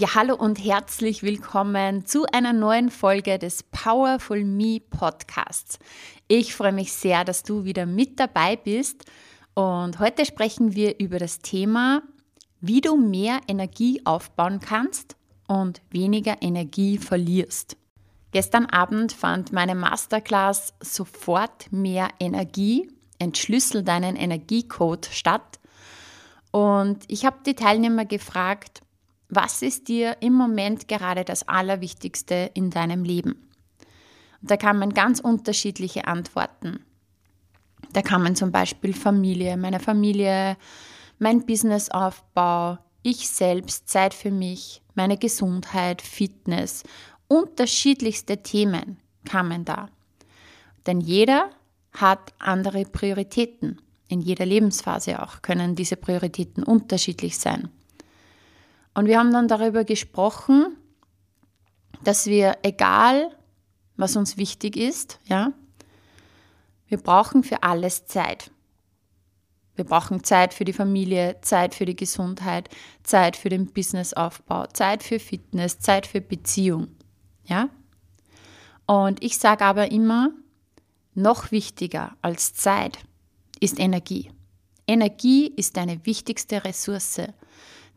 Ja, hallo und herzlich willkommen zu einer neuen Folge des Powerful Me Podcasts. Ich freue mich sehr, dass du wieder mit dabei bist und heute sprechen wir über das Thema, wie du mehr Energie aufbauen kannst und weniger Energie verlierst. Gestern Abend fand meine Masterclass Sofort mehr Energie, entschlüssel deinen Energiecode statt und ich habe die Teilnehmer gefragt, was ist dir im Moment gerade das Allerwichtigste in deinem Leben? Und da kamen ganz unterschiedliche Antworten. Da kamen zum Beispiel Familie, meine Familie, mein Businessaufbau, ich selbst, Zeit für mich, meine Gesundheit, Fitness, unterschiedlichste Themen kamen da. Denn jeder hat andere Prioritäten. In jeder Lebensphase auch können diese Prioritäten unterschiedlich sein. Und wir haben dann darüber gesprochen, dass wir, egal was uns wichtig ist, ja, wir brauchen für alles Zeit. Wir brauchen Zeit für die Familie, Zeit für die Gesundheit, Zeit für den Businessaufbau, Zeit für Fitness, Zeit für Beziehung. Ja? Und ich sage aber immer, noch wichtiger als Zeit ist Energie. Energie ist deine wichtigste Ressource.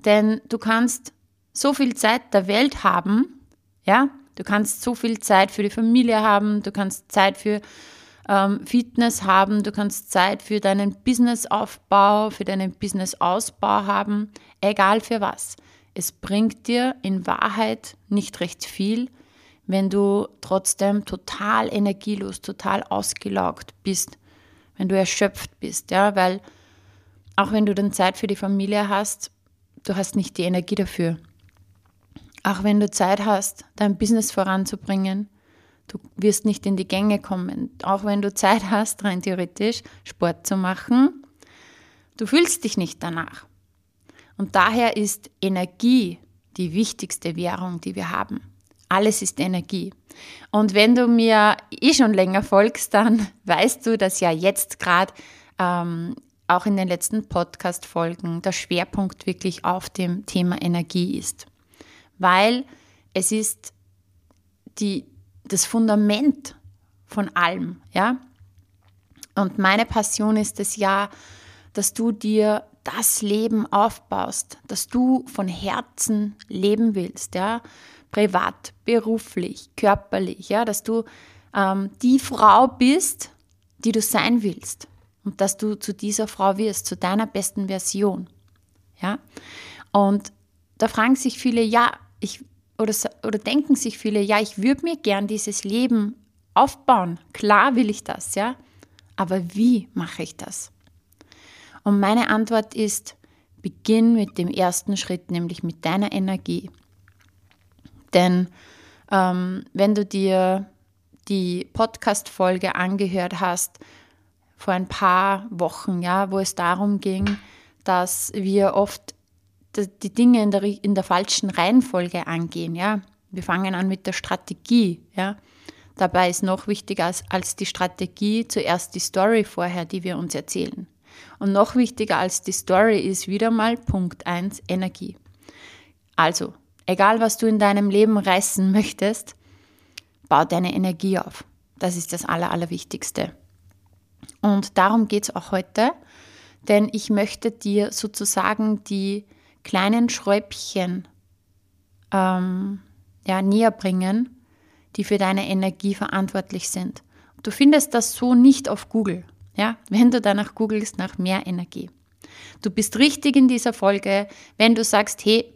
Denn du kannst so viel Zeit der Welt haben, ja, du kannst so viel Zeit für die Familie haben, du kannst Zeit für ähm, Fitness haben, du kannst Zeit für deinen Businessaufbau, für deinen Businessausbau haben, egal für was. Es bringt dir in Wahrheit nicht recht viel, wenn du trotzdem total energielos, total ausgelaugt bist, wenn du erschöpft bist, ja, weil auch wenn du dann Zeit für die Familie hast, du hast nicht die Energie dafür. Auch wenn du Zeit hast, dein Business voranzubringen, du wirst nicht in die Gänge kommen. Auch wenn du Zeit hast, rein theoretisch Sport zu machen, du fühlst dich nicht danach. Und daher ist Energie die wichtigste Währung, die wir haben. Alles ist Energie. Und wenn du mir eh schon länger folgst, dann weißt du, dass ja jetzt gerade ähm, auch in den letzten Podcast-Folgen der Schwerpunkt wirklich auf dem Thema Energie ist. Weil es ist die, das Fundament von allem, ja. Und meine Passion ist es ja, dass du dir das Leben aufbaust, dass du von Herzen leben willst, ja, privat, beruflich, körperlich, ja, dass du ähm, die Frau bist, die du sein willst und dass du zu dieser Frau wirst, zu deiner besten Version. Ja? Und da fragen sich viele, ja, ich, oder, oder denken sich viele, ja, ich würde mir gern dieses Leben aufbauen. Klar will ich das, ja. Aber wie mache ich das? Und meine Antwort ist, beginn mit dem ersten Schritt, nämlich mit deiner Energie. Denn ähm, wenn du dir die Podcast-Folge angehört hast, vor ein paar Wochen, ja, wo es darum ging, dass wir oft die Dinge in der, in der falschen Reihenfolge angehen, ja. Wir fangen an mit der Strategie, ja. Dabei ist noch wichtiger als, als die Strategie zuerst die Story vorher, die wir uns erzählen. Und noch wichtiger als die Story ist wieder mal Punkt 1 Energie. Also, egal was du in deinem Leben reißen möchtest, bau deine Energie auf. Das ist das Aller, Allerwichtigste. Und darum geht es auch heute, denn ich möchte dir sozusagen die kleinen Schräubchen ähm, ja, näher bringen, die für deine Energie verantwortlich sind. Du findest das so nicht auf Google, ja, wenn du danach googelst nach mehr Energie. Du bist richtig in dieser Folge, wenn du sagst, hey,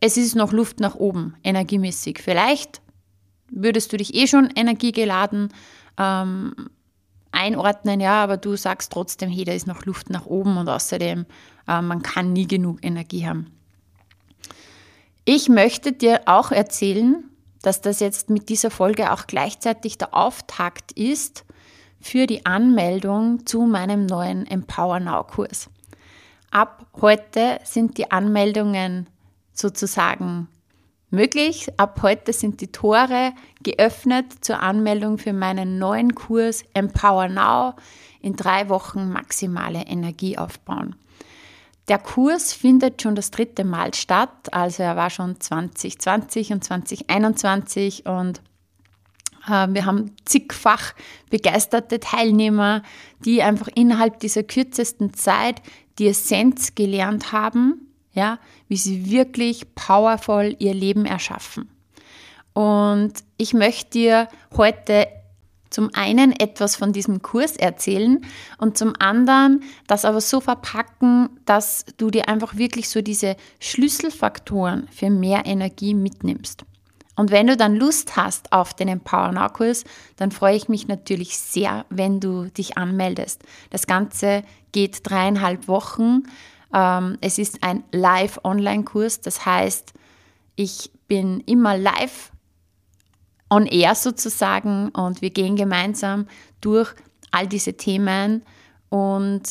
es ist noch Luft nach oben, energiemäßig. Vielleicht würdest du dich eh schon energiegeladen ähm, einordnen, ja, aber du sagst trotzdem, hey, da ist noch Luft nach oben und außerdem, äh, man kann nie genug Energie haben. Ich möchte dir auch erzählen, dass das jetzt mit dieser Folge auch gleichzeitig der Auftakt ist für die Anmeldung zu meinem neuen Empower Now Kurs. Ab heute sind die Anmeldungen sozusagen möglich. Ab heute sind die Tore geöffnet zur Anmeldung für meinen neuen Kurs Empower Now in drei Wochen maximale Energie aufbauen. Der Kurs findet schon das dritte Mal statt, also er war schon 2020 und 2021 und äh, wir haben zigfach begeisterte Teilnehmer, die einfach innerhalb dieser kürzesten Zeit die Essenz gelernt haben, ja, wie sie wirklich powervoll ihr Leben erschaffen. Und ich möchte dir heute zum einen etwas von diesem Kurs erzählen und zum anderen das aber so verpacken, dass du dir einfach wirklich so diese Schlüsselfaktoren für mehr Energie mitnimmst. Und wenn du dann Lust hast auf den Empower Now Kurs, dann freue ich mich natürlich sehr, wenn du dich anmeldest. Das Ganze geht dreieinhalb Wochen. Ähm, es ist ein Live-Online-Kurs, das heißt, ich bin immer live on air sozusagen und wir gehen gemeinsam durch all diese Themen und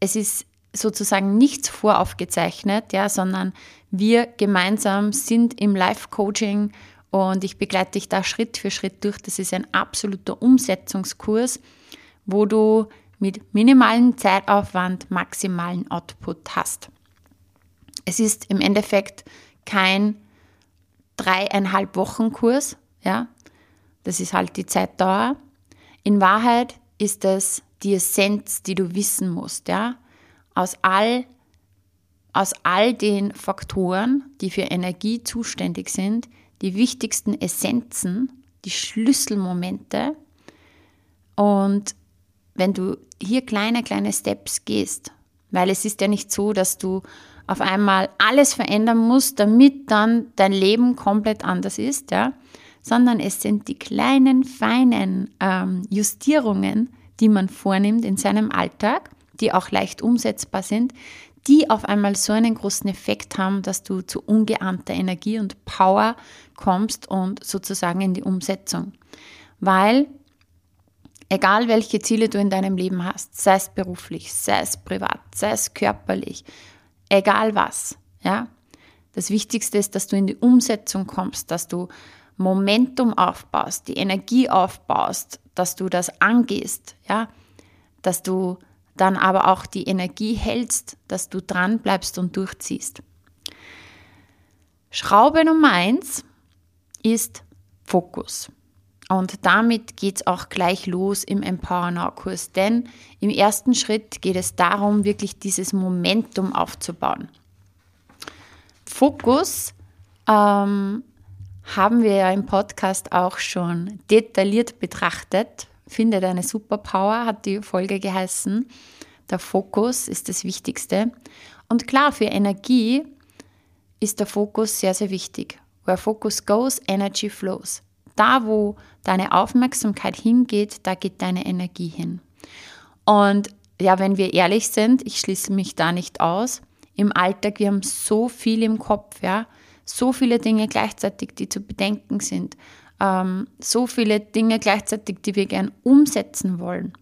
es ist sozusagen nichts voraufgezeichnet, ja, sondern wir gemeinsam sind im Live-Coaching und ich begleite dich da Schritt für Schritt durch. Das ist ein absoluter Umsetzungskurs, wo du mit minimalem Zeitaufwand maximalen Output hast. Es ist im Endeffekt kein dreieinhalb Wochen Kurs, ja, das ist halt die Zeitdauer. In Wahrheit ist es die Essenz, die du wissen musst, ja. Aus all, aus all den Faktoren, die für Energie zuständig sind, die wichtigsten Essenzen, die Schlüsselmomente. Und wenn du hier kleine, kleine Steps gehst, weil es ist ja nicht so, dass du auf einmal alles verändern musst, damit dann dein Leben komplett anders ist, ja, sondern es sind die kleinen, feinen ähm, Justierungen, die man vornimmt in seinem Alltag, die auch leicht umsetzbar sind, die auf einmal so einen großen Effekt haben, dass du zu ungeahnter Energie und Power kommst und sozusagen in die Umsetzung. Weil egal welche Ziele du in deinem Leben hast, sei es beruflich, sei es privat, sei es körperlich, egal was, ja, das Wichtigste ist, dass du in die Umsetzung kommst, dass du Momentum aufbaust, die Energie aufbaust, dass du das angehst, ja, dass du dann aber auch die Energie hältst, dass du dran bleibst und durchziehst. Schraube Nummer eins ist Fokus. Und damit geht es auch gleich los im Empower Now Kurs, denn im ersten Schritt geht es darum, wirklich dieses Momentum aufzubauen. Fokus ähm, haben wir ja im Podcast auch schon detailliert betrachtet. Finde deine Superpower hat die Folge geheißen. Der Fokus ist das Wichtigste. Und klar, für Energie ist der Fokus sehr, sehr wichtig. Where focus goes, energy flows. Da, wo deine Aufmerksamkeit hingeht, da geht deine Energie hin. Und ja, wenn wir ehrlich sind, ich schließe mich da nicht aus, im Alltag, wir haben so viel im Kopf, ja so viele Dinge gleichzeitig, die zu bedenken sind, ähm, so viele Dinge gleichzeitig, die wir gern umsetzen wollen.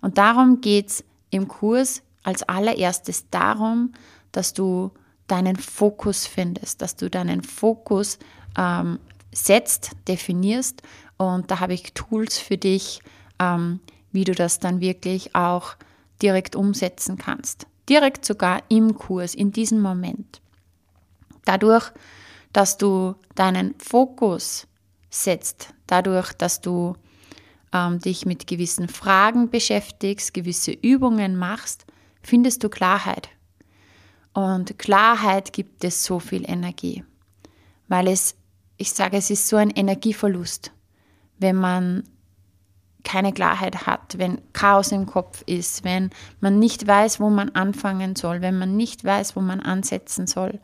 Und darum geht es im Kurs als allererstes darum, dass du deinen Fokus findest, dass du deinen Fokus ähm, setzt, definierst. Und da habe ich Tools für dich, ähm, wie du das dann wirklich auch direkt umsetzen kannst. Direkt sogar im Kurs, in diesem Moment. Dadurch, dass du deinen Fokus setzt, dadurch, dass du ähm, dich mit gewissen Fragen beschäftigst, gewisse Übungen machst, findest du Klarheit. Und Klarheit gibt es so viel Energie, weil es, ich sage, es ist so ein Energieverlust, wenn man keine Klarheit hat, wenn Chaos im Kopf ist, wenn man nicht weiß, wo man anfangen soll, wenn man nicht weiß, wo man ansetzen soll.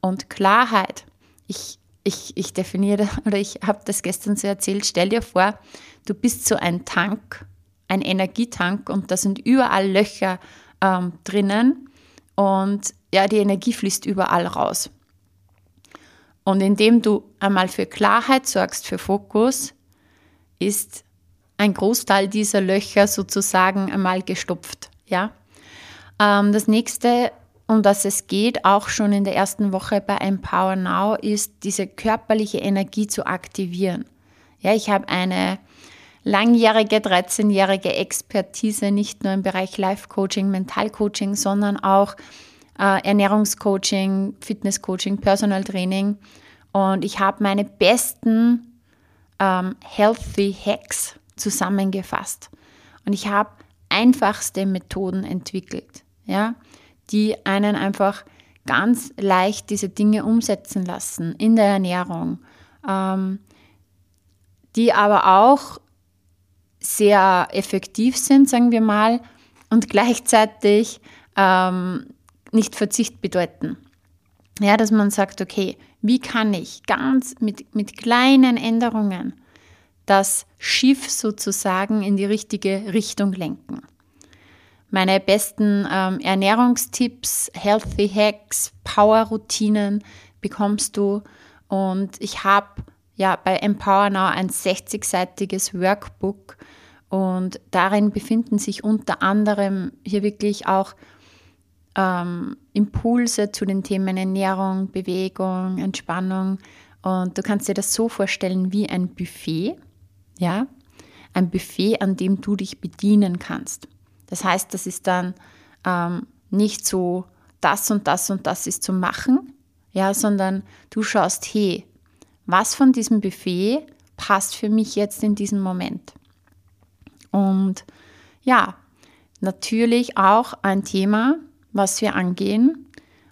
Und Klarheit, ich, ich, ich definiere oder ich habe das gestern so erzählt, stell dir vor, du bist so ein Tank, ein Energietank und da sind überall Löcher ähm, drinnen und ja, die Energie fließt überall raus. Und indem du einmal für Klarheit sorgst, für Fokus, ist ein Großteil dieser Löcher sozusagen einmal gestopft. Ja? Ähm, das nächste, um das es geht, auch schon in der ersten Woche bei Empower Now, ist diese körperliche Energie zu aktivieren. Ja, ich habe eine langjährige, 13-jährige Expertise, nicht nur im Bereich Life-Coaching, Mental-Coaching, sondern auch äh, Ernährungscoaching, Fitness-Coaching, Personal Training. Und ich habe meine besten ähm, Healthy Hacks zusammengefasst. Und ich habe einfachste Methoden entwickelt, ja, die einen einfach ganz leicht diese Dinge umsetzen lassen in der Ernährung, ähm, die aber auch sehr effektiv sind, sagen wir mal, und gleichzeitig ähm, nicht Verzicht bedeuten. Ja, dass man sagt, okay, wie kann ich ganz mit, mit kleinen Änderungen das Schiff sozusagen in die richtige Richtung lenken? Meine besten ähm, Ernährungstipps, Healthy Hacks, Power-Routinen bekommst du. Und ich habe ja bei Empower Now ein 60-seitiges Workbook und darin befinden sich unter anderem hier wirklich auch ähm, Impulse zu den Themen Ernährung, Bewegung, Entspannung. Und du kannst dir das so vorstellen wie ein Buffet, ja, ein Buffet, an dem du dich bedienen kannst. Das heißt, das ist dann ähm, nicht so, das und das und das ist zu machen, ja, sondern du schaust, hey, was von diesem Buffet passt für mich jetzt in diesem Moment? Und ja, natürlich auch ein Thema, was wir angehen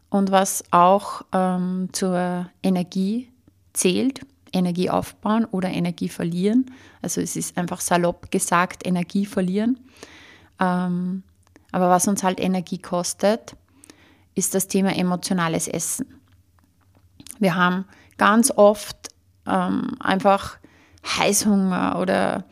und was auch ähm, zur Energie zählt. Energie aufbauen oder Energie verlieren. Also es ist einfach salopp gesagt, Energie verlieren. Ähm, aber was uns halt Energie kostet, ist das Thema emotionales Essen. Wir haben ganz oft ähm, einfach Heißhunger oder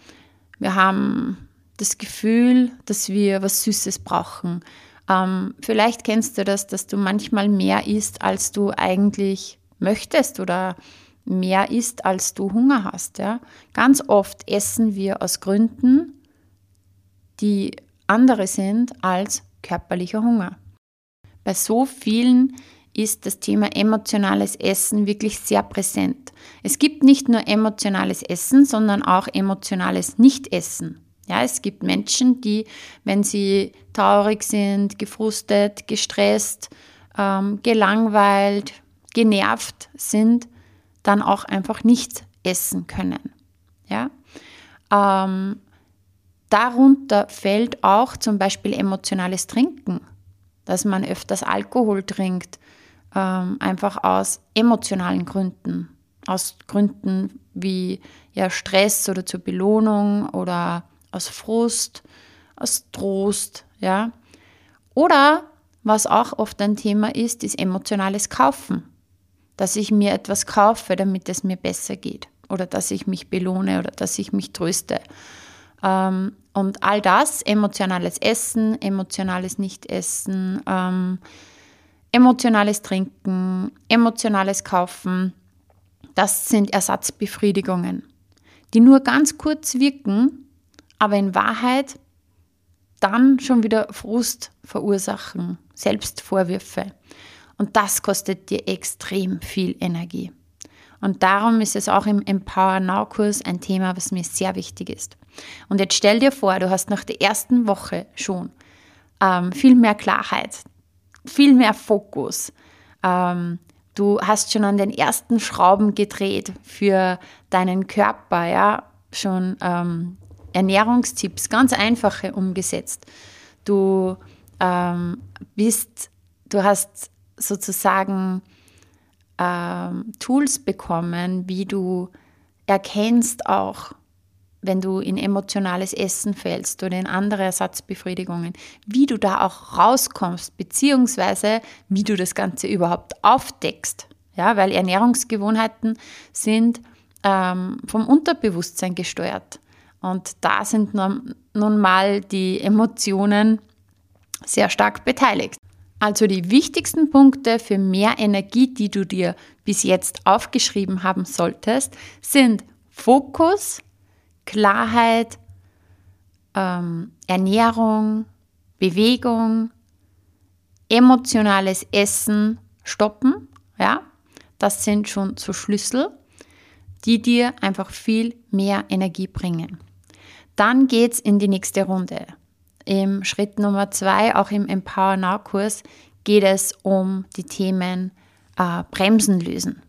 wir haben das Gefühl, dass wir was Süßes brauchen ähm, vielleicht kennst du das, dass du manchmal mehr isst, als du eigentlich möchtest oder mehr isst, als du Hunger hast. Ja? Ganz oft essen wir aus Gründen, die andere sind als körperlicher Hunger. Bei so vielen ist das Thema emotionales Essen wirklich sehr präsent. Es gibt nicht nur emotionales Essen, sondern auch emotionales Nichtessen. Ja, es gibt Menschen, die, wenn sie traurig sind, gefrustet, gestresst, ähm, gelangweilt, genervt sind, dann auch einfach nicht essen können. Ja? Ähm, darunter fällt auch zum Beispiel emotionales Trinken, dass man öfters Alkohol trinkt, ähm, einfach aus emotionalen Gründen, aus Gründen wie ja, Stress oder zur Belohnung oder aus Frust, aus Trost, ja. Oder was auch oft ein Thema ist, ist emotionales Kaufen. Dass ich mir etwas kaufe, damit es mir besser geht. Oder dass ich mich belohne oder dass ich mich tröste. Ähm, und all das, emotionales Essen, emotionales Nichtessen, ähm, emotionales Trinken, emotionales Kaufen, das sind Ersatzbefriedigungen, die nur ganz kurz wirken aber in Wahrheit dann schon wieder Frust verursachen, Selbstvorwürfe. Und das kostet dir extrem viel Energie. Und darum ist es auch im Empower Now Kurs ein Thema, was mir sehr wichtig ist. Und jetzt stell dir vor, du hast nach der ersten Woche schon ähm, viel mehr Klarheit, viel mehr Fokus. Ähm, du hast schon an den ersten Schrauben gedreht für deinen Körper, ja, schon ähm, Ernährungstipps, ganz einfache umgesetzt. Du ähm, bist, du hast sozusagen ähm, Tools bekommen, wie du erkennst auch, wenn du in emotionales Essen fällst oder in andere Ersatzbefriedigungen, wie du da auch rauskommst, beziehungsweise wie du das Ganze überhaupt aufdeckst. Ja, weil Ernährungsgewohnheiten sind ähm, vom Unterbewusstsein gesteuert. Und da sind nun mal die Emotionen sehr stark beteiligt. Also die wichtigsten Punkte für mehr Energie, die du dir bis jetzt aufgeschrieben haben solltest, sind Fokus, Klarheit, ähm, Ernährung, Bewegung, emotionales Essen stoppen. Ja, das sind schon so Schlüssel, die dir einfach viel mehr Energie bringen. Dann geht's in die nächste Runde. Im Schritt Nummer zwei, auch im Empower Now Kurs, geht es um die Themen äh, Bremsen lösen.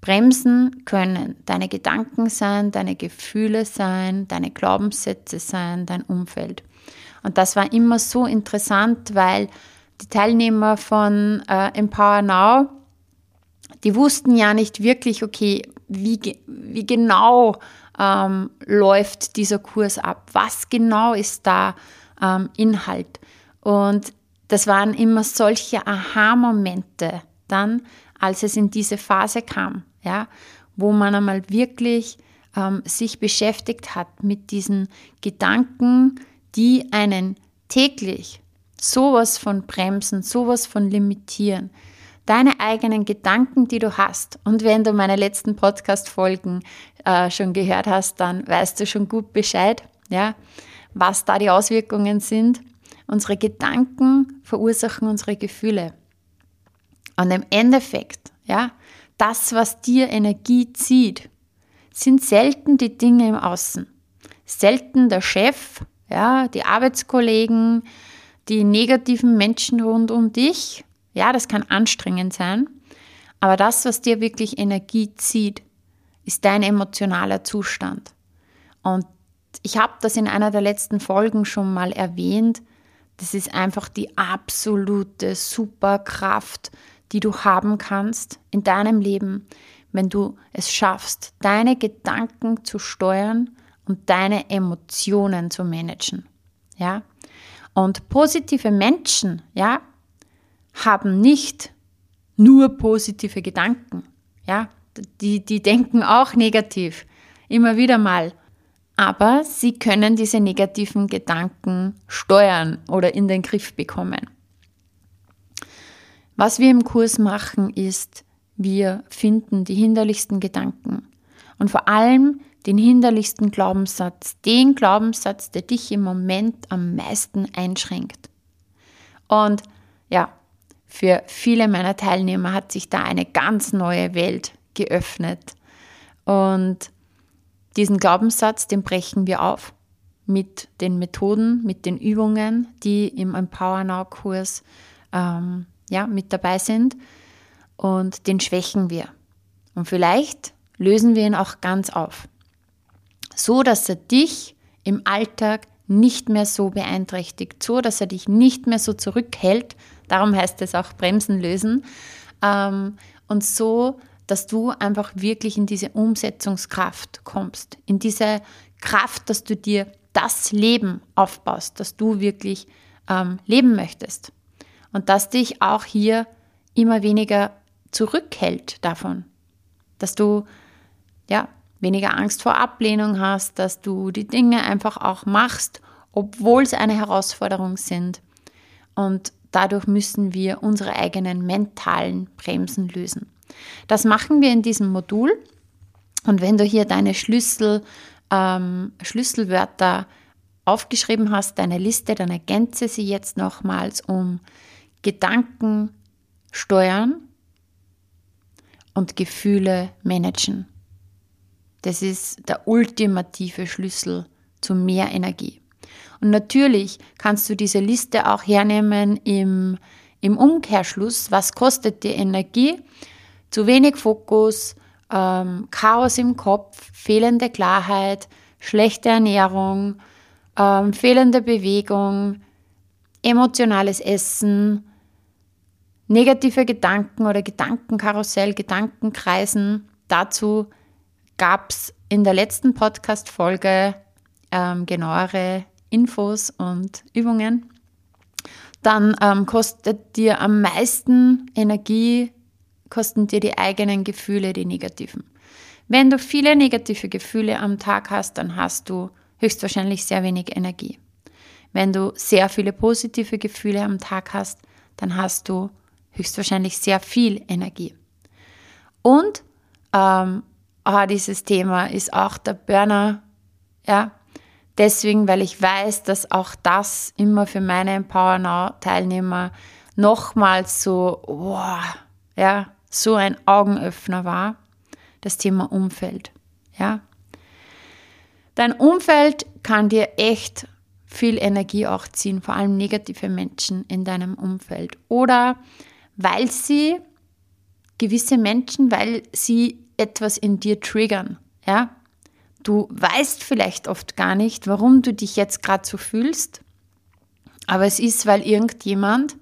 Bremsen können deine Gedanken sein, deine Gefühle sein, deine Glaubenssätze sein, dein Umfeld. Und das war immer so interessant, weil die Teilnehmer von äh, Empower Now, die wussten ja nicht wirklich, okay, wie, wie genau ähm, läuft dieser Kurs ab? Was genau ist da ähm, Inhalt? Und das waren immer solche Aha-Momente dann, als es in diese Phase kam, ja, wo man einmal wirklich ähm, sich beschäftigt hat mit diesen Gedanken, die einen täglich sowas von bremsen, sowas von limitieren, deine eigenen Gedanken, die du hast. Und wenn du meine letzten Podcast-Folgen äh, schon gehört hast, dann weißt du schon gut Bescheid, ja, was da die Auswirkungen sind. Unsere Gedanken verursachen unsere Gefühle. Und im Endeffekt, ja, das, was dir Energie zieht, sind selten die Dinge im Außen. Selten der Chef, ja, die Arbeitskollegen, die negativen Menschen rund um dich, ja, das kann anstrengend sein, aber das, was dir wirklich Energie zieht, ist dein emotionaler Zustand. Und ich habe das in einer der letzten Folgen schon mal erwähnt. Das ist einfach die absolute Superkraft, die du haben kannst in deinem Leben, wenn du es schaffst, deine Gedanken zu steuern und deine Emotionen zu managen. Ja? Und positive Menschen, ja, haben nicht nur positive Gedanken. Ja, die, die denken auch negativ, immer wieder mal. Aber sie können diese negativen Gedanken steuern oder in den Griff bekommen. Was wir im Kurs machen, ist, wir finden die hinderlichsten Gedanken und vor allem den hinderlichsten Glaubenssatz, den Glaubenssatz, der dich im Moment am meisten einschränkt. Und ja, für viele meiner Teilnehmer hat sich da eine ganz neue Welt geöffnet. Und diesen Glaubenssatz, den brechen wir auf mit den Methoden, mit den Übungen, die im Empower Now Kurs ähm, ja, mit dabei sind. Und den schwächen wir. Und vielleicht lösen wir ihn auch ganz auf. So, dass er dich im Alltag nicht mehr so beeinträchtigt, so dass er dich nicht mehr so zurückhält, Darum heißt es auch Bremsen lösen. Ähm, und so, dass du einfach wirklich in diese Umsetzungskraft kommst, in diese Kraft, dass du dir das Leben aufbaust, das du wirklich ähm, leben möchtest. Und dass dich auch hier immer weniger zurückhält davon, dass du ja weniger Angst vor Ablehnung hast, dass du die Dinge einfach auch machst, obwohl es eine Herausforderung sind. Und Dadurch müssen wir unsere eigenen mentalen Bremsen lösen. Das machen wir in diesem Modul. Und wenn du hier deine Schlüssel, ähm, Schlüsselwörter aufgeschrieben hast, deine Liste, dann ergänze sie jetzt nochmals um Gedanken steuern und Gefühle managen. Das ist der ultimative Schlüssel zu mehr Energie. Und natürlich kannst du diese Liste auch hernehmen im, im Umkehrschluss. Was kostet dir Energie? Zu wenig Fokus, ähm, Chaos im Kopf, fehlende Klarheit, schlechte Ernährung, ähm, fehlende Bewegung, emotionales Essen, negative Gedanken oder Gedankenkarussell, Gedankenkreisen. Dazu gab es in der letzten Podcast-Folge ähm, genauere Infos und Übungen, dann ähm, kostet dir am meisten Energie, kosten dir die eigenen Gefühle, die negativen. Wenn du viele negative Gefühle am Tag hast, dann hast du höchstwahrscheinlich sehr wenig Energie. Wenn du sehr viele positive Gefühle am Tag hast, dann hast du höchstwahrscheinlich sehr viel Energie. Und ähm, ah, dieses Thema ist auch der Burner, ja, deswegen, weil ich weiß, dass auch das immer für meine Empower Now Teilnehmer nochmals so, wow, ja, so ein Augenöffner war, das Thema Umfeld, ja. Dein Umfeld kann dir echt viel Energie auch ziehen, vor allem negative Menschen in deinem Umfeld. Oder weil sie, gewisse Menschen, weil sie etwas in dir triggern. Ja? Du weißt vielleicht oft gar nicht, warum du dich jetzt gerade so fühlst, aber es ist, weil irgendjemand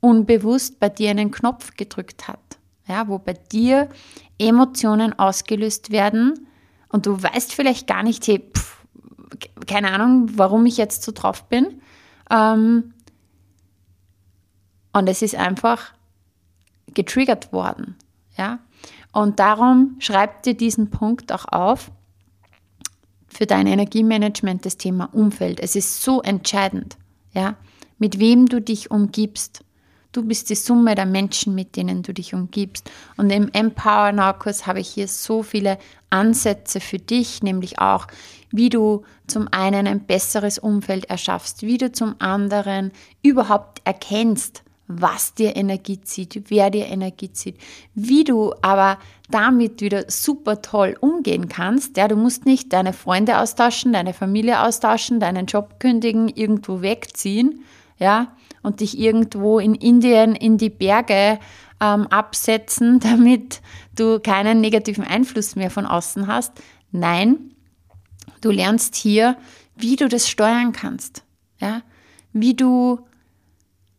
unbewusst bei dir einen Knopf gedrückt hat, ja, wo bei dir Emotionen ausgelöst werden und du weißt vielleicht gar nicht, hey, pff, keine Ahnung, warum ich jetzt so drauf bin. Ähm, und es ist einfach getriggert worden. Ja? Und darum schreib dir diesen Punkt auch auf für dein Energiemanagement, das Thema Umfeld. Es ist so entscheidend, ja? mit wem du dich umgibst. Du bist die Summe der Menschen, mit denen du dich umgibst. Und im Empower Now Kurs habe ich hier so viele Ansätze für dich, nämlich auch, wie du zum einen ein besseres Umfeld erschaffst, wie du zum anderen überhaupt erkennst, was dir Energie zieht, wer dir Energie zieht, wie du aber damit wieder super toll umgehen kannst. Ja, du musst nicht deine Freunde austauschen, deine Familie austauschen, deinen Job kündigen, irgendwo wegziehen, ja, und dich irgendwo in Indien in die Berge ähm, absetzen, damit du keinen negativen Einfluss mehr von außen hast. Nein, du lernst hier, wie du das steuern kannst, ja, wie du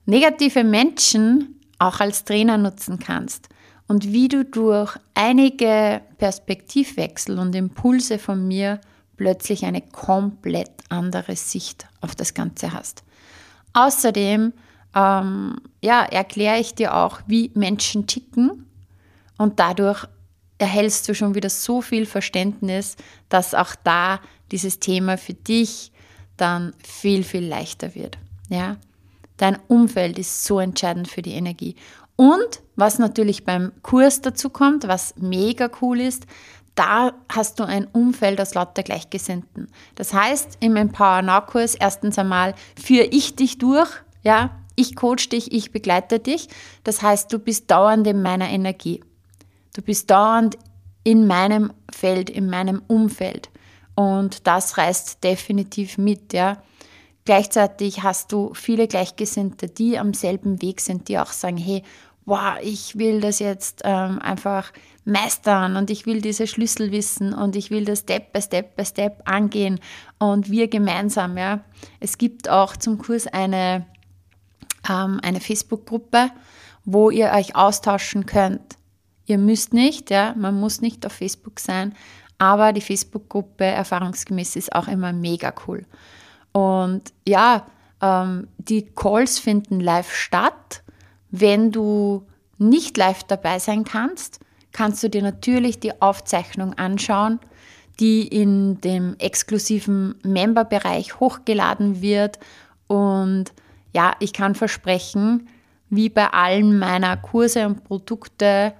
negative Menschen auch als Trainer nutzen kannst und wie du durch einige Perspektivwechsel und Impulse von mir plötzlich eine komplett andere Sicht auf das Ganze hast. Außerdem ähm, ja, erkläre ich dir auch, wie Menschen ticken und dadurch erhältst du schon wieder so viel Verständnis, dass auch da dieses Thema für dich dann viel, viel leichter wird. Ja? Dein Umfeld ist so entscheidend für die Energie. Und was natürlich beim Kurs dazu kommt, was mega cool ist, da hast du ein Umfeld aus lauter Gleichgesinnten. Das heißt, im Empower Now Kurs erstens einmal führe ich dich durch, ja, ich coach dich, ich begleite dich. Das heißt, du bist dauernd in meiner Energie. Du bist dauernd in meinem Feld, in meinem Umfeld. Und das reißt definitiv mit, ja. Gleichzeitig hast du viele Gleichgesinnte, die am selben Weg sind, die auch sagen, hey, wow, ich will das jetzt ähm, einfach meistern und ich will diese Schlüssel wissen und ich will das Step by Step by Step angehen und wir gemeinsam, ja. Es gibt auch zum Kurs eine, ähm, eine Facebook-Gruppe, wo ihr euch austauschen könnt. Ihr müsst nicht, ja, man muss nicht auf Facebook sein, aber die Facebook-Gruppe erfahrungsgemäß ist auch immer mega cool. Und ja, ähm, die Calls finden live statt wenn du nicht live dabei sein kannst, kannst du dir natürlich die Aufzeichnung anschauen, die in dem exklusiven Member-Bereich hochgeladen wird. Und ja, ich kann versprechen, wie bei allen meiner Kurse und Produkte,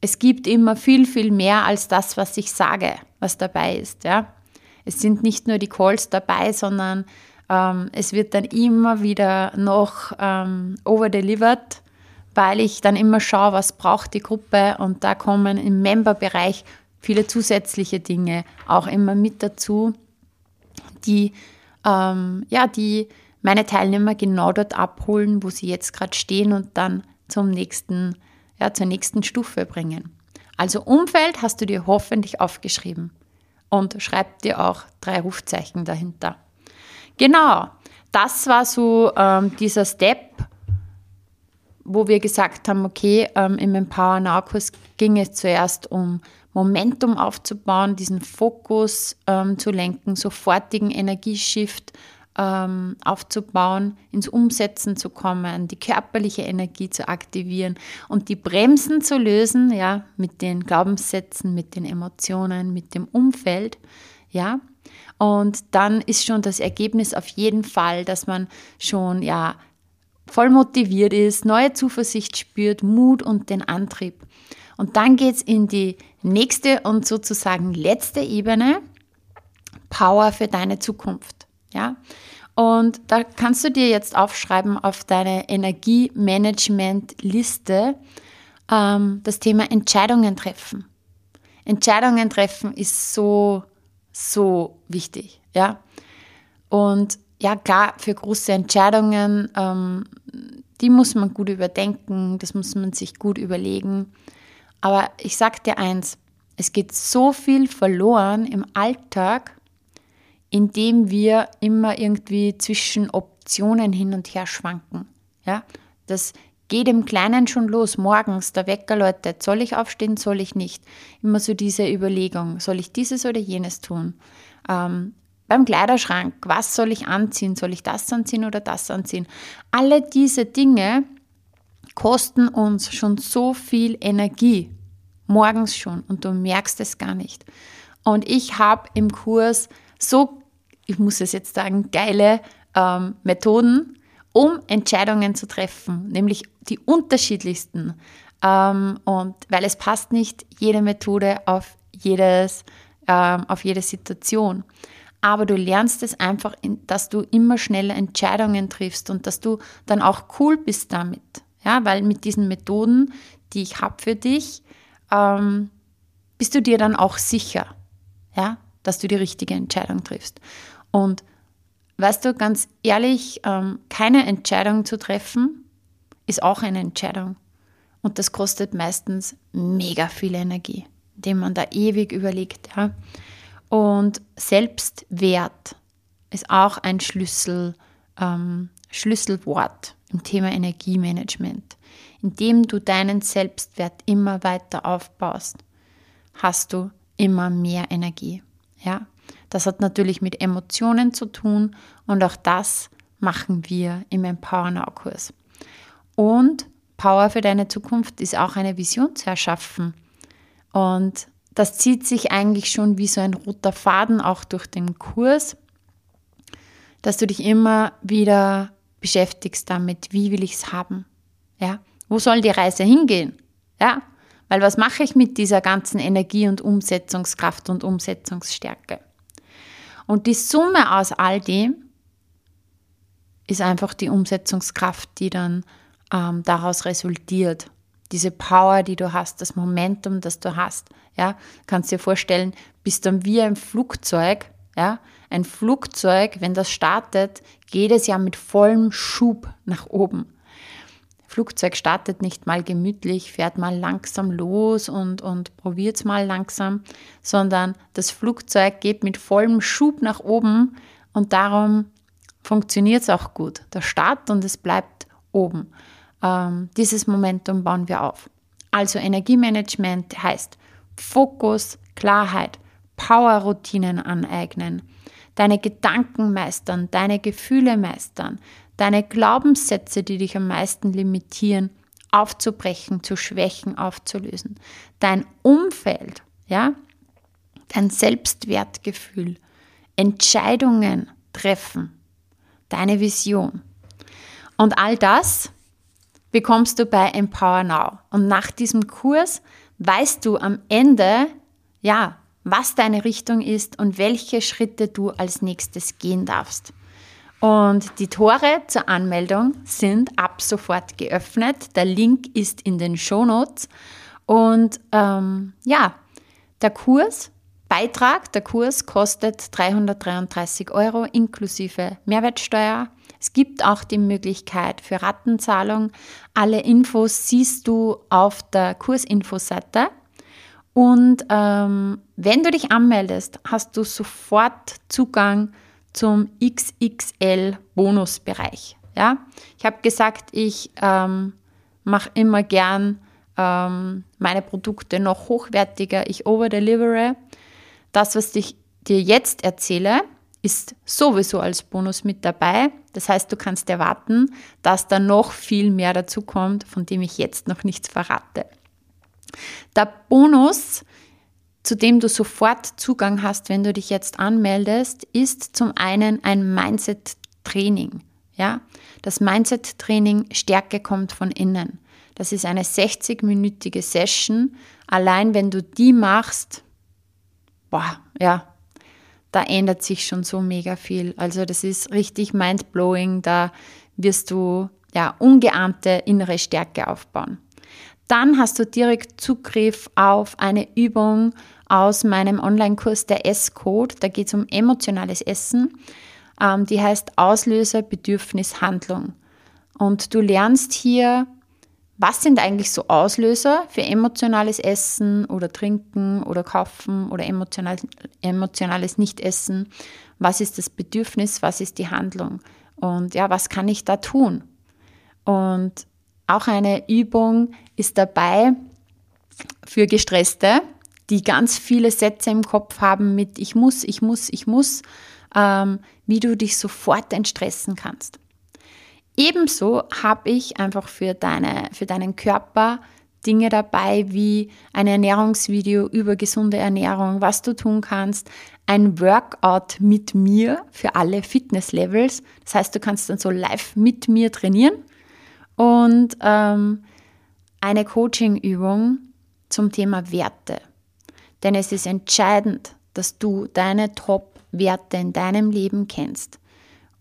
es gibt immer viel, viel mehr als das, was ich sage, was dabei ist. Ja? Es sind nicht nur die Calls dabei, sondern ähm, es wird dann immer wieder noch ähm, overdelivered, weil ich dann immer schaue, was braucht die Gruppe und da kommen im Member-Bereich viele zusätzliche Dinge auch immer mit dazu, die, ähm, ja, die meine Teilnehmer genau dort abholen, wo sie jetzt gerade stehen und dann zum nächsten, ja, zur nächsten Stufe bringen. Also Umfeld hast du dir hoffentlich aufgeschrieben und schreib dir auch drei Rufzeichen dahinter. Genau, das war so ähm, dieser Step, wo wir gesagt haben, okay, ähm, im Empower Now Kurs ging es zuerst um Momentum aufzubauen, diesen Fokus ähm, zu lenken, sofortigen Energieshift ähm, aufzubauen, ins Umsetzen zu kommen, die körperliche Energie zu aktivieren und die Bremsen zu lösen, ja, mit den Glaubenssätzen, mit den Emotionen, mit dem Umfeld, ja, und dann ist schon das Ergebnis auf jeden Fall, dass man schon ja voll motiviert ist, neue Zuversicht spürt, Mut und den Antrieb. Und dann geht es in die nächste und sozusagen letzte Ebene, Power für deine Zukunft. Ja? Und da kannst du dir jetzt aufschreiben auf deine Energiemanagement-Liste ähm, das Thema Entscheidungen treffen. Entscheidungen treffen ist so, so wichtig. Ja? Und ja, klar, für große Entscheidungen, ähm, die muss man gut überdenken, das muss man sich gut überlegen. Aber ich sag dir eins, es geht so viel verloren im Alltag, indem wir immer irgendwie zwischen Optionen hin und her schwanken. Ja, das geht im Kleinen schon los. Morgens der Wecker läutet, soll ich aufstehen, soll ich nicht? Immer so diese Überlegung, soll ich dieses oder jenes tun? Ähm, beim Kleiderschrank, was soll ich anziehen? Soll ich das anziehen oder das anziehen? Alle diese Dinge kosten uns schon so viel Energie, morgens schon, und du merkst es gar nicht. Und ich habe im Kurs so ich muss es jetzt sagen, geile ähm, Methoden, um Entscheidungen zu treffen, nämlich die unterschiedlichsten. Ähm, und weil es passt nicht jede Methode auf, jedes, ähm, auf jede Situation. Aber du lernst es einfach, dass du immer schneller Entscheidungen triffst und dass du dann auch cool bist damit. Ja, weil mit diesen Methoden, die ich habe für dich, ähm, bist du dir dann auch sicher, ja, dass du die richtige Entscheidung triffst. Und weißt du, ganz ehrlich, ähm, keine Entscheidung zu treffen, ist auch eine Entscheidung. Und das kostet meistens mega viel Energie, indem man da ewig überlegt. Ja? Und Selbstwert ist auch ein Schlüssel, ähm, Schlüsselwort im Thema Energiemanagement. Indem du deinen Selbstwert immer weiter aufbaust, hast du immer mehr Energie. Ja? Das hat natürlich mit Emotionen zu tun und auch das machen wir im Empower Now Kurs. Und Power für deine Zukunft ist auch eine Vision zu erschaffen. Und das zieht sich eigentlich schon wie so ein roter Faden auch durch den Kurs, dass du dich immer wieder beschäftigst damit, wie will ich es haben? Ja? Wo soll die Reise hingehen? Ja? Weil was mache ich mit dieser ganzen Energie und Umsetzungskraft und Umsetzungsstärke? Und die Summe aus all dem ist einfach die Umsetzungskraft, die dann ähm, daraus resultiert. Diese Power, die du hast, das Momentum, das du hast. Ja, kannst dir vorstellen, bist dann wie ein Flugzeug. Ja, ein Flugzeug, wenn das startet, geht es ja mit vollem Schub nach oben. Flugzeug startet nicht mal gemütlich, fährt mal langsam los und, und probiert es mal langsam, sondern das Flugzeug geht mit vollem Schub nach oben und darum funktioniert es auch gut. Der Start und es bleibt oben. Ähm, dieses Momentum bauen wir auf. Also Energiemanagement heißt Fokus, Klarheit, Power-Routinen aneignen, deine Gedanken meistern, deine Gefühle meistern, deine Glaubenssätze, die dich am meisten limitieren, aufzubrechen, zu schwächen, aufzulösen. Dein Umfeld, ja, dein Selbstwertgefühl, Entscheidungen treffen, deine Vision. Und all das bekommst du bei Empower Now. Und nach diesem Kurs weißt du am Ende, ja, was deine Richtung ist und welche Schritte du als nächstes gehen darfst. Und die Tore zur Anmeldung sind ab sofort geöffnet. Der Link ist in den Shownotes. Und ähm, ja, der Kurs, Beitrag, der Kurs kostet 333 Euro inklusive Mehrwertsteuer. Es gibt auch die Möglichkeit für Rattenzahlung. Alle Infos siehst du auf der Kursinfoseite. Und ähm, wenn du dich anmeldest, hast du sofort Zugang zum XXL-Bonusbereich. Ja? Ich habe gesagt, ich ähm, mache immer gern ähm, meine Produkte noch hochwertiger, ich overdelivere. Das, was ich dir jetzt erzähle, ist sowieso als Bonus mit dabei. Das heißt, du kannst erwarten, dass da noch viel mehr dazu kommt, von dem ich jetzt noch nichts verrate. Der Bonus zu dem du sofort Zugang hast, wenn du dich jetzt anmeldest, ist zum einen ein Mindset-Training. Ja, das Mindset-Training Stärke kommt von innen. Das ist eine 60-minütige Session. Allein wenn du die machst, boah, ja, da ändert sich schon so mega viel. Also das ist richtig mind-blowing. Da wirst du ja ungeahnte innere Stärke aufbauen. Dann hast du direkt Zugriff auf eine Übung aus meinem Online-Kurs der S-Code. Da geht es um emotionales Essen. Ähm, die heißt Auslöser, Bedürfnis, Handlung. Und du lernst hier, was sind eigentlich so Auslöser für emotionales Essen oder Trinken oder Kaufen oder emotional, emotionales Nichtessen? Was ist das Bedürfnis? Was ist die Handlung? Und ja, was kann ich da tun? Und auch eine Übung ist dabei für Gestresste, die ganz viele Sätze im Kopf haben mit ich muss, ich muss, ich muss, ähm, wie du dich sofort entstressen kannst. Ebenso habe ich einfach für, deine, für deinen Körper Dinge dabei wie ein Ernährungsvideo über gesunde Ernährung, was du tun kannst, ein Workout mit mir für alle Fitnesslevels. Das heißt, du kannst dann so live mit mir trainieren und ähm, eine Coaching-Übung zum Thema Werte. Denn es ist entscheidend, dass du deine Top-Werte in deinem Leben kennst.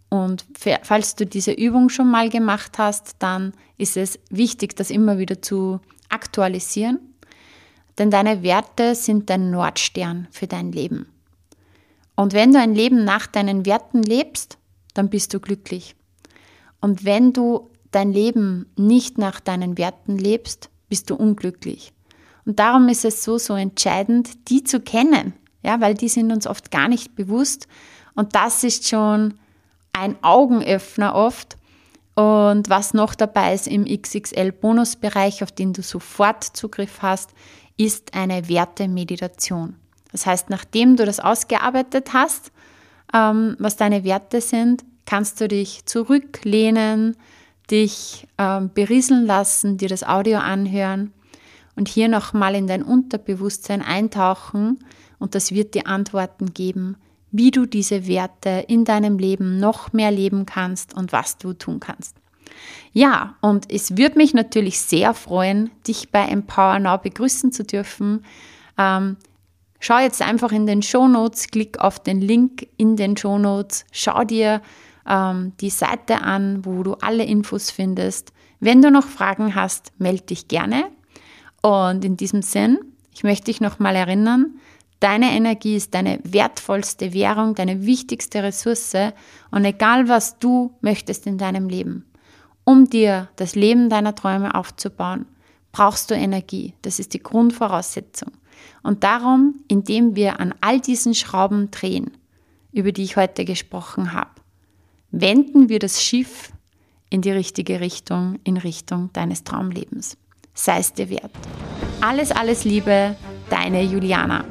Und falls du diese Übung schon mal gemacht hast, dann ist es wichtig, das immer wieder zu aktualisieren. Denn deine Werte sind dein Nordstern für dein Leben. Und wenn du ein Leben nach deinen Werten lebst, dann bist du glücklich. Und wenn du dein Leben nicht nach deinen Werten lebst, bist du unglücklich. Und darum ist es so, so entscheidend, die zu kennen, ja, weil die sind uns oft gar nicht bewusst. Und das ist schon ein Augenöffner oft. Und was noch dabei ist im XXL-Bonusbereich, auf den du sofort Zugriff hast, ist eine Wertemeditation. Das heißt, nachdem du das ausgearbeitet hast, ähm, was deine Werte sind, kannst du dich zurücklehnen, dich ähm, berieseln lassen, dir das Audio anhören und hier nochmal in dein Unterbewusstsein eintauchen und das wird dir Antworten geben, wie du diese Werte in deinem Leben noch mehr leben kannst und was du tun kannst. Ja, und es würde mich natürlich sehr freuen, dich bei Empower Now begrüßen zu dürfen. Ähm, schau jetzt einfach in den Show Notes, klick auf den Link in den Show Notes, schau dir ähm, die Seite an, wo du alle Infos findest. Wenn du noch Fragen hast, melde dich gerne. Und in diesem Sinn, ich möchte dich nochmal erinnern, deine Energie ist deine wertvollste Währung, deine wichtigste Ressource. Und egal was du möchtest in deinem Leben, um dir das Leben deiner Träume aufzubauen, brauchst du Energie. Das ist die Grundvoraussetzung. Und darum, indem wir an all diesen Schrauben drehen, über die ich heute gesprochen habe, wenden wir das Schiff in die richtige Richtung, in Richtung deines Traumlebens. Sei es dir wert. Alles, alles Liebe, deine Juliana.